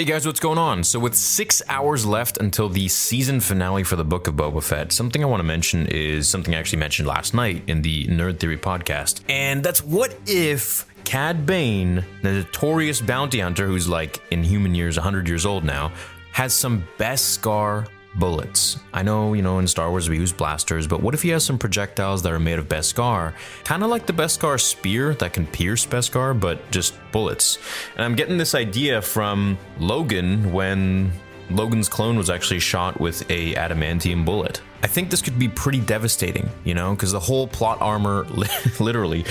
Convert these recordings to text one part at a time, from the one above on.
Hey guys, what's going on? So, with six hours left until the season finale for the Book of Boba Fett, something I want to mention is something I actually mentioned last night in the Nerd Theory podcast. And that's what if Cad Bane, the notorious bounty hunter who's like in human years 100 years old now, has some Beskar bullets. I know, you know, in Star Wars we use blasters, but what if he has some projectiles that are made of Beskar? Kind of like the Beskar spear that can pierce Beskar, but just bullets. And I'm getting this idea from Logan when Logan's clone was actually shot with a adamantium bullet. I think this could be pretty devastating, you know, because the whole plot armor, literally,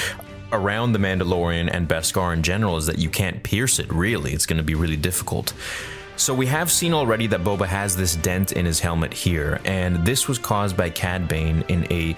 around the Mandalorian and Beskar in general is that you can't pierce it, really. It's going to be really difficult. So we have seen already that Boba has this dent in his helmet here, and this was caused by Cad Bane in a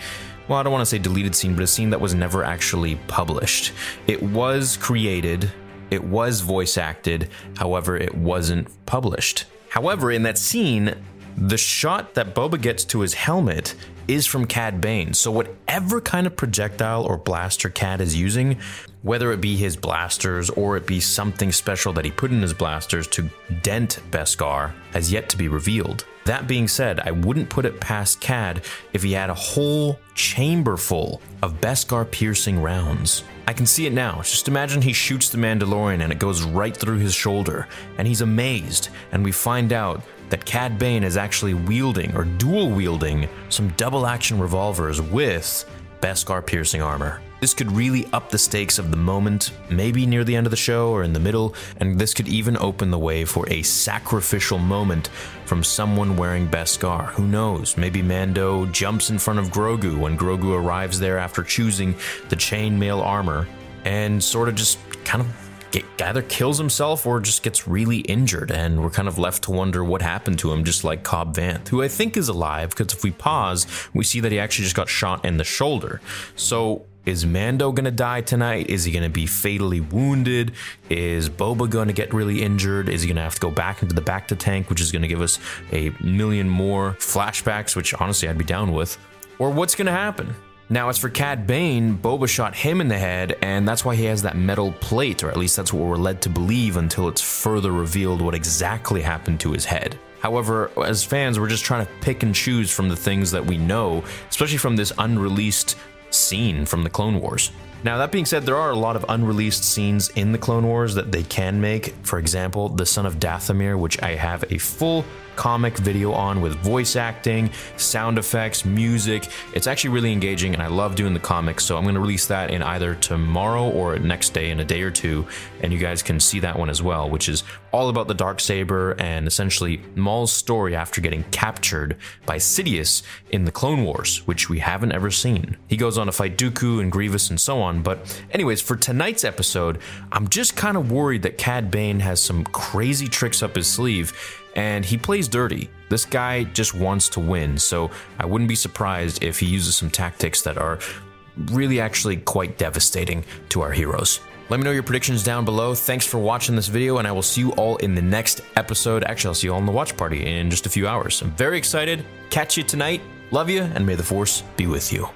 well, I don't want to say deleted scene, but a scene that was never actually published. It was created, it was voice acted, however, it wasn't published. However, in that scene, the shot that Boba gets to his helmet is from Cad Bane. So, whatever kind of projectile or blaster Cad is using, whether it be his blasters or it be something special that he put in his blasters to dent Beskar, has yet to be revealed. That being said, I wouldn't put it past Cad if he had a whole chamber full of Beskar piercing rounds. I can see it now. Just imagine he shoots the Mandalorian and it goes right through his shoulder, and he's amazed, and we find out that Cad Bane is actually wielding or dual wielding some double action revolvers with Beskar piercing armor. This could really up the stakes of the moment, maybe near the end of the show or in the middle, and this could even open the way for a sacrificial moment from someone wearing Beskar. Who knows? Maybe Mando jumps in front of Grogu when Grogu arrives there after choosing the chainmail armor and sort of just kind of get, either kills himself or just gets really injured, and we're kind of left to wonder what happened to him, just like Cobb Vanth, who I think is alive, because if we pause, we see that he actually just got shot in the shoulder. So is Mando gonna die tonight? Is he gonna be fatally wounded? Is Boba gonna get really injured? Is he gonna have to go back into the bacta tank, which is gonna give us a million more flashbacks, which honestly I'd be down with? Or what's gonna happen? Now, as for Cad Bane, Boba shot him in the head, and that's why he has that metal plate, or at least that's what we're led to believe until it's further revealed what exactly happened to his head. However, as fans, we're just trying to pick and choose from the things that we know, especially from this unreleased scene from the Clone Wars. Now, that being said, there are a lot of unreleased scenes in the Clone Wars that they can make. For example, the Son of Dathomir, which I have a full comic video on with voice acting, sound effects, music. It's actually really engaging and I love doing the comics. So I'm going to release that in either tomorrow or next day in a day or two. And you guys can see that one as well, which is all about the dark saber and essentially Maul's story after getting captured by Sidious in the Clone Wars, which we haven't ever seen. He goes on to fight Dooku and Grievous and so on. But anyways, for tonight's episode, I'm just kind of worried that Cad Bane has some crazy tricks up his sleeve and he plays dirty. This guy just wants to win, so I wouldn't be surprised if he uses some tactics that are really actually quite devastating to our heroes. Let me know your predictions down below. Thanks for watching this video, and I will see you all in the next episode. Actually, I'll see you all in the watch party in just a few hours. I'm very excited. Catch you tonight. Love you, and may the force be with you.